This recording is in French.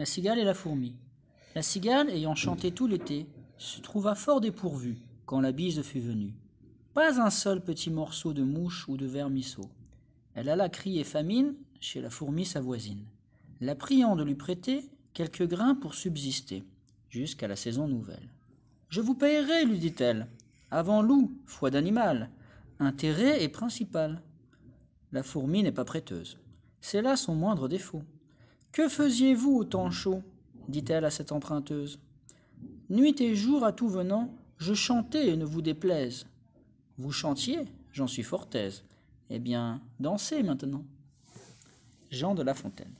la cigale et la fourmi. La cigale ayant chanté tout l'été se trouva fort dépourvue quand la bise fut venue. Pas un seul petit morceau de mouche ou de vermisseau. Elle alla crier famine chez la fourmi sa voisine. La priant de lui prêter quelques grains pour subsister jusqu'à la saison nouvelle je vous payerai lui dit-elle avant loup foi d'animal intérêt est principal la fourmi n'est pas prêteuse. C'est là son moindre défaut que faisiez-vous au temps chaud dit-elle à cette emprunteuse. Nuit et jour à tout venant je chantais et ne vous déplaise. Vous chantiez j'en suis fort aise. Eh bien dansez maintenant. Jean de la fontaine